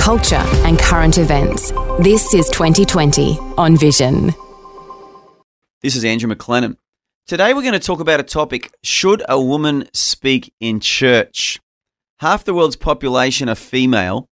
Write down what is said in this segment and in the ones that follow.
culture, and current events. This is 2020 on Vision. This is Andrew McLennan. Today we're going to talk about a topic Should a woman speak in church? Half the world's population are female,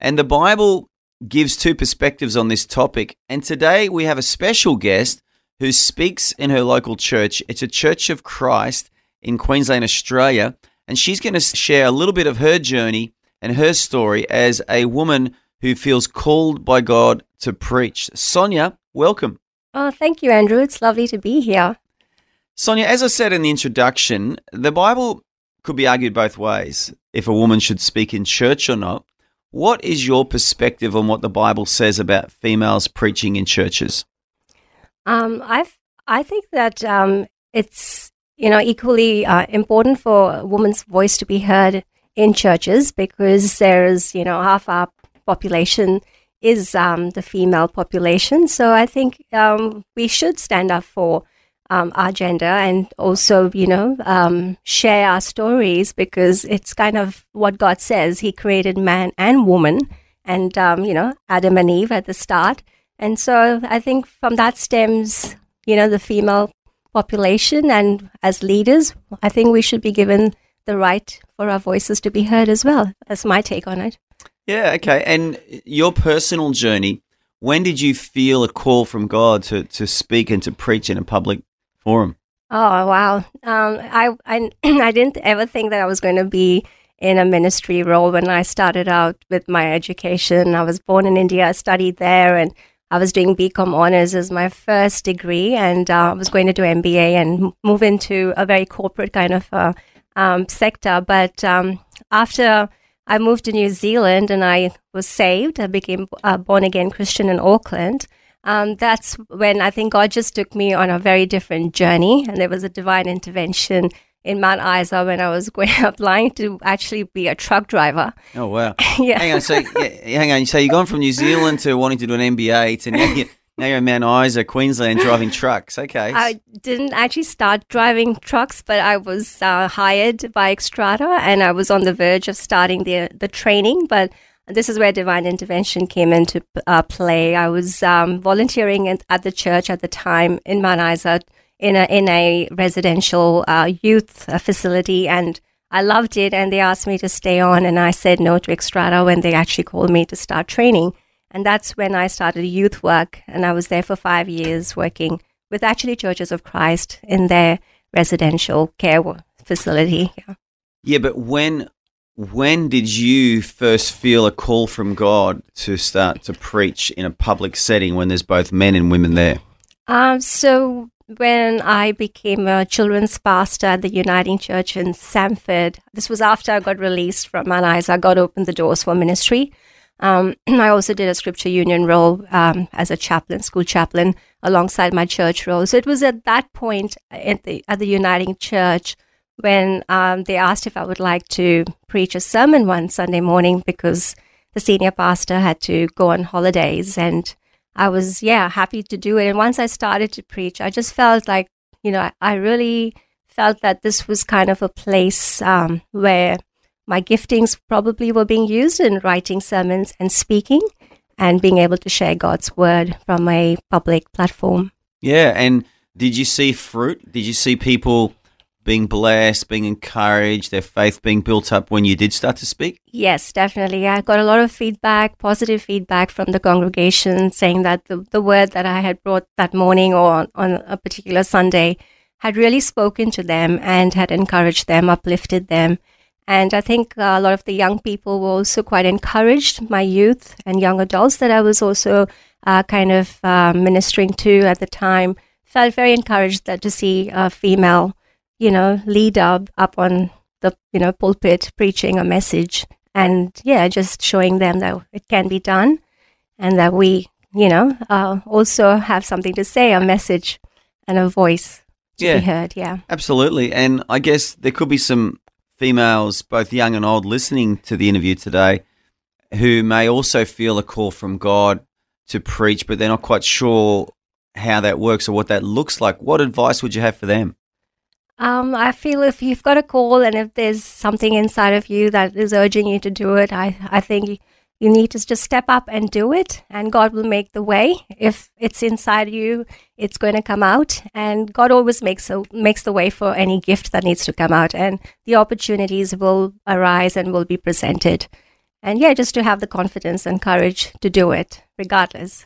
and the Bible gives two perspectives on this topic. And today we have a special guest who speaks in her local church. It's a Church of Christ in Queensland, Australia. And she's going to share a little bit of her journey and her story as a woman who feels called by God to preach. Sonia, welcome. Oh, thank you, Andrew. It's lovely to be here. Sonia, as I said in the introduction, the Bible could be argued both ways if a woman should speak in church or not. What is your perspective on what the Bible says about females preaching in churches? Um, I I think that um, it's you know equally uh, important for a woman's voice to be heard in churches because there's you know half our population is um, the female population. So I think um, we should stand up for um, our gender and also, you know, um, share our stories because it's kind of what God says. He created man and woman and, um, you know, Adam and Eve at the start. And so I think from that stems, you know, the female population. And as leaders, I think we should be given the right for our voices to be heard as well. That's my take on it. Yeah, okay. And your personal journey, when did you feel a call from God to, to speak and to preach in a public forum? Oh wow! Um, I, I I didn't ever think that I was going to be in a ministry role when I started out with my education. I was born in India, I studied there, and I was doing BCom honors as my first degree, and uh, I was going to do MBA and move into a very corporate kind of uh, um, sector. But um, after I moved to New Zealand and I was saved, I became a born again Christian in Auckland um, that's when I think God just took me on a very different journey. And there was a divine intervention in Mount Isa when I was going applying to actually be a truck driver. Oh wow! yeah. Hang on, so yeah, hang on. So you've gone from New Zealand to wanting to do an MBA to now, you, now you're in Mount Isa, Queensland, driving trucks. Okay. I didn't actually start driving trucks, but I was uh, hired by Xstrata, and I was on the verge of starting the the training, but this is where divine intervention came into uh, play. I was um, volunteering at the church at the time in Mount Isa in a, in a residential uh, youth uh, facility, and I loved it. And they asked me to stay on, and I said no to Xstrata when they actually called me to start training. And that's when I started youth work, and I was there for five years working with actually Churches of Christ in their residential care facility. Yeah. Yeah, but when when did you first feel a call from God to start to preach in a public setting when there's both men and women there? Um, so when I became a children's pastor at the Uniting Church in Samford, this was after I got released from Mount Isa. God opened the doors for ministry. Um, I also did a scripture union role um, as a chaplain, school chaplain, alongside my church role. So it was at that point at the at the Uniting Church when um, they asked if I would like to preach a sermon one Sunday morning because the senior pastor had to go on holidays. And I was, yeah, happy to do it. And once I started to preach, I just felt like, you know, I, I really felt that this was kind of a place um, where my giftings probably were being used in writing sermons and speaking and being able to share God's word from a public platform. Yeah. And did you see fruit? Did you see people being blessed, being encouraged, their faith being built up when you did start to speak? Yes, definitely. I got a lot of feedback, positive feedback from the congregation saying that the, the word that I had brought that morning or on, on a particular Sunday had really spoken to them and had encouraged them, uplifted them. And I think a lot of the young people were also quite encouraged, my youth and young adults that I was also uh, kind of uh, ministering to at the time felt very encouraged that to see a female you know, lead up, up on the, you know, pulpit preaching a message and yeah, just showing them that it can be done and that we you know, uh, also have something to say, a message and a voice to Yeah. be heard. Yeah. Absolutely. And I guess there could be some females, both young and old, listening to the interview today who may also feel a call from God to preach, but they're not quite sure how that works or what that looks like. What advice would you have for them? Um, I feel if you've got a call and if there's something inside of you that is urging you to do it, I, I think you need to just step up and do it, and God will make the way. If it's inside you, it's going to come out, and God always makes a, makes the way for any gift that needs to come out, and the opportunities will arise and will be presented. And yeah, just to have the confidence and courage to do it, regardless.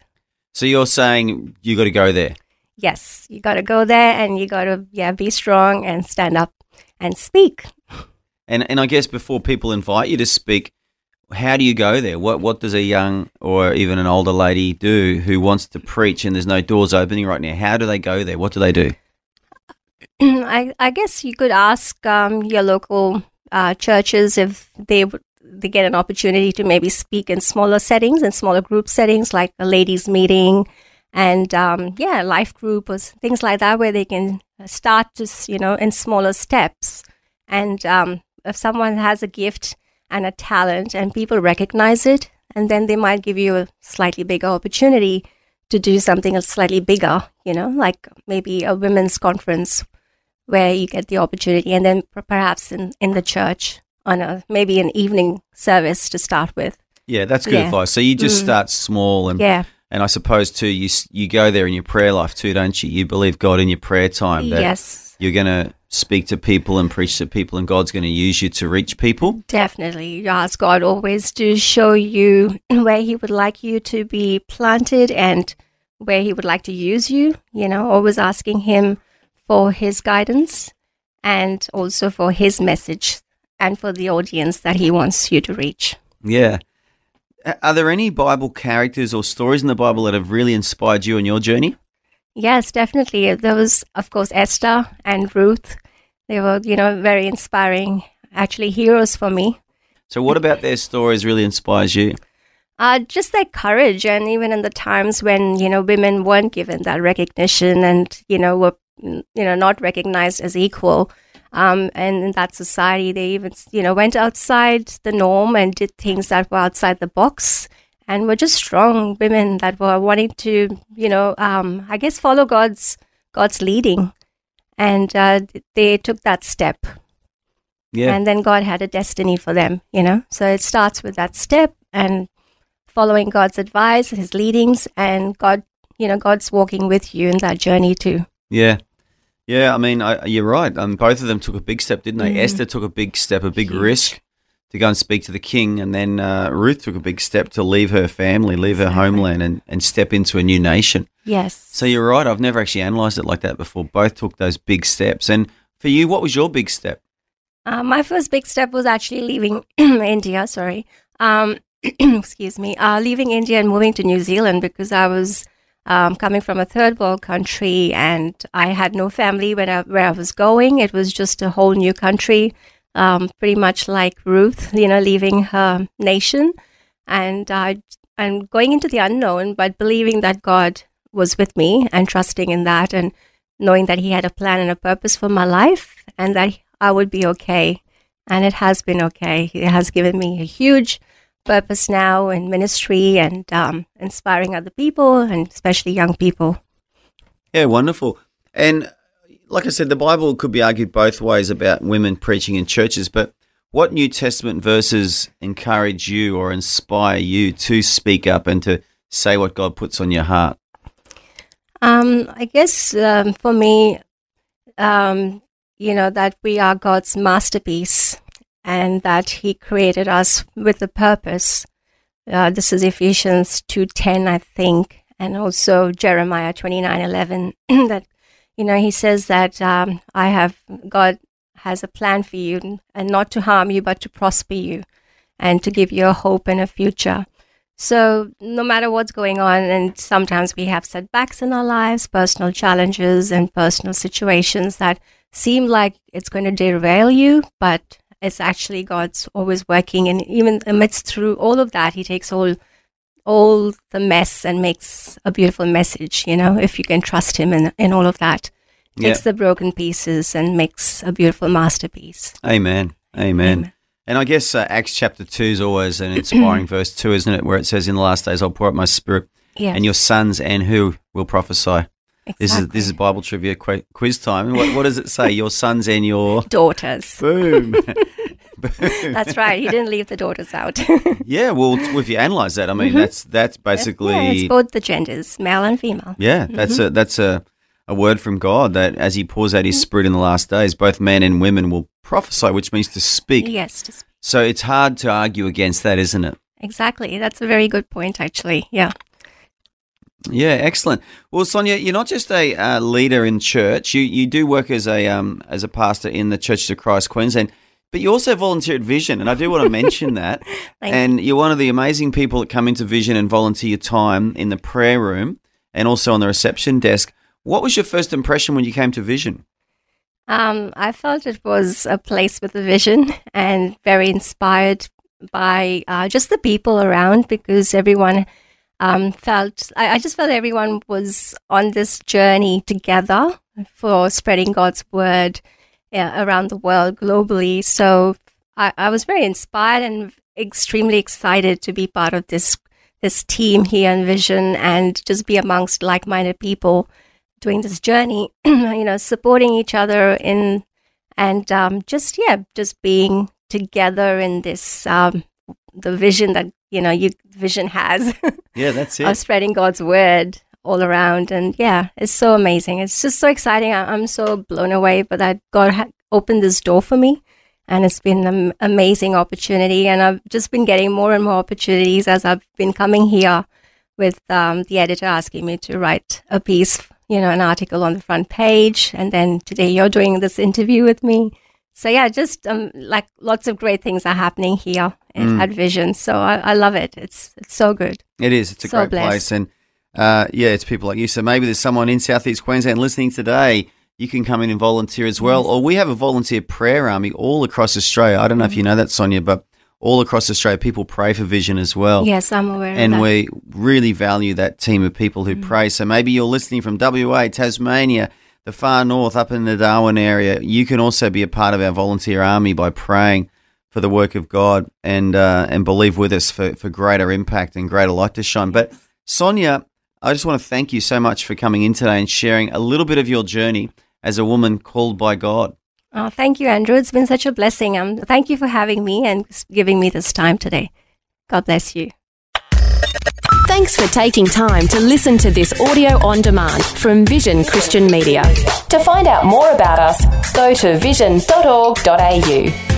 So you're saying you got to go there. Yes, you got to go there, and you got to yeah be strong and stand up and speak. And and I guess before people invite you to speak, how do you go there? What what does a young or even an older lady do who wants to preach and there's no doors opening right now? How do they go there? What do they do? I, I guess you could ask um, your local uh, churches if they would they get an opportunity to maybe speak in smaller settings and smaller group settings like a ladies meeting and um, yeah life group or things like that where they can start just you know in smaller steps and um, if someone has a gift and a talent and people recognize it and then they might give you a slightly bigger opportunity to do something slightly bigger you know like maybe a women's conference where you get the opportunity and then perhaps in, in the church on a maybe an evening service to start with Yeah, that's good Yeah. advice. So you just Mm. start small and yeah and I suppose too you you go there in your prayer life too, don't you? You believe God in your prayer time that yes you're going to speak to people and preach to people and God's going to use you to reach people. definitely you ask god always to show you where he would like you to be planted and where he would like to use you you know always asking him for his guidance and also for his message and for the audience that he wants you to reach Yeah. Are there any Bible characters or stories in the Bible that have really inspired you on your journey? Yes, definitely. There was, of course, Esther and Ruth. They were, you know, very inspiring, actually, heroes for me. So what about their stories really inspires you? Uh, just their courage, and even in the times when, you know, women weren't given that recognition and, you know, were, you know, not recognized as equal. Um, and in that society, they even, you know, went outside the norm and did things that were outside the box and were just strong women that were wanting to, you know, um, I guess follow God's God's leading, and uh, they took that step, Yeah. and then God had a destiny for them, you know. So it starts with that step and following God's advice, His leadings, and God, you know, God's walking with you in that journey too. Yeah. Yeah, I mean, I, you're right. Um, both of them took a big step, didn't they? Mhm. Esther took a big step, a big Huge. risk to go and speak to the king, and then uh, Ruth took a big step to leave her family, leave her homeland, and, and step into a new nation. Yes. So you're right. I've never actually analysed it like that before. Both took those big steps. And for you, what was your big step? Uh, my first big step was actually leaving India. Sorry, um, excuse me, uh, leaving India and moving to New Zealand because I was um, coming from a third world country and I had no family when I, where I was going. It was just a whole new country, um, pretty much like Ruth, you know, leaving her nation and uh, and going into the unknown, but believing that God was with me and trusting in that and knowing that He had a plan and a purpose for my life and that I would be okay. And it has been okay. He has given me a huge purpose now in ministry and um, inspiring other people and especially young people. Yeah, wonderful. And like I said, the Bible could be argued both ways about women preaching in churches, but what New Testament verses encourage you or inspire you to speak up and to say what God puts on your heart? Um, I guess um, for me, um, you know, that we are God's masterpiece and that He created us with a purpose. Uh, this is Ephesians 2.10, I think, and also Jeremiah 29.11, that, you know, He says that um, I have, God has a plan for you and not to harm you, but to prosper you and to give you a hope and a future. So, no matter what's going on, and sometimes we have setbacks in our lives, personal challenges, and personal situations that seem like it's going to derail you, but it's actually God's always working. And even amidst through all of that, He takes all all the mess and makes a beautiful message, you know, if you can trust him in, in all of that. Takes Yeah. the broken pieces and makes a beautiful masterpiece. Amen. Amen. Amen. And I guess uh, Acts chapter 2 is always an inspiring verse too, isn't it? Where it says, In the last days I'll pour out my spirit, Yes. and your sons and who will proprophesy. This is this is. Bible trivia qu- quiz time. What, what does it say? Your sons and your daughters. boom. That's right. He didn't leave the daughters out. yeah, well, if you analyze that, I mean, that's that's basically Mm-hmm. yeah, it's both the genders, male and female. Yeah, that's a that's a, a word from God that as He pours out Mm-hmm. His Spirit in the last days, both men and women will prophesy, which means to speak. Yes, to speak. So it's hard to argue against that, isn't it? exactly. That's a very good point, actually. Yeah. Yeah, excellent. Well, Sonia, you're not just a uh, leader in church. You you do work as a um, as a pastor in the Church of Christ Queensland, but you also volunteer at Vision, and I do want to mention that. And you're one of the amazing people that come into Vision and volunteer your time in the prayer room and also on the reception desk. What was your first impression when you came to Vision? Um, I felt it was a place with a vision and very inspired by uh, just the people around because everyone um, felt, I, I just felt everyone was on this journey together for spreading God's word uh, around the world globally. So I, I was very inspired and extremely excited to be part of this this team here in Vision and just be amongst like-minded people doing this journey, you know, supporting each other in and um, just yeah, just being together in this um, the vision that you know you vision has Yeah, that's it. of spreading God's word all around, and yeah, it's so amazing. It's just so exciting. I- I'm so blown away, but that God had opened this door for me. And it's been an amazing opportunity, and I've just been getting more and more opportunities as I've been coming here with um, the editor asking me to write a piece, you know, an article on the front page. And then today you're doing this interview with me. So yeah, just um, like lots of great things are happening here Mm. at Vision. So I, I love it. It's it's so good. It is. It's a So great blessed. place, and uh, yeah, it's people like you. So maybe there's someone in Southeast Queensland listening today. You can come in and volunteer as well, or we have a volunteer prayer army all across Australia. I don't know if you know that, Sonia, but all across Australia, people pray for Vision as well. yes, I'm aware of And we really value that team of people who pray. So maybe you're listening from WA, Tasmania, the far north, up in the Darwin area. You can also be a part of our volunteer army by praying for the work of God and uh, and believe with us for, for greater impact and greater light to shine. But Sonia, I just want to thank you so much for coming in today and sharing a little bit of your journey as a woman called by God. Oh, thank you, Andrew. It's been such a blessing. Um, thank you for having me and giving me this time today. God bless you. Thanks for taking time to listen to this audio on demand from Vision Christian Media. To find out more about us, go to vision.org.au.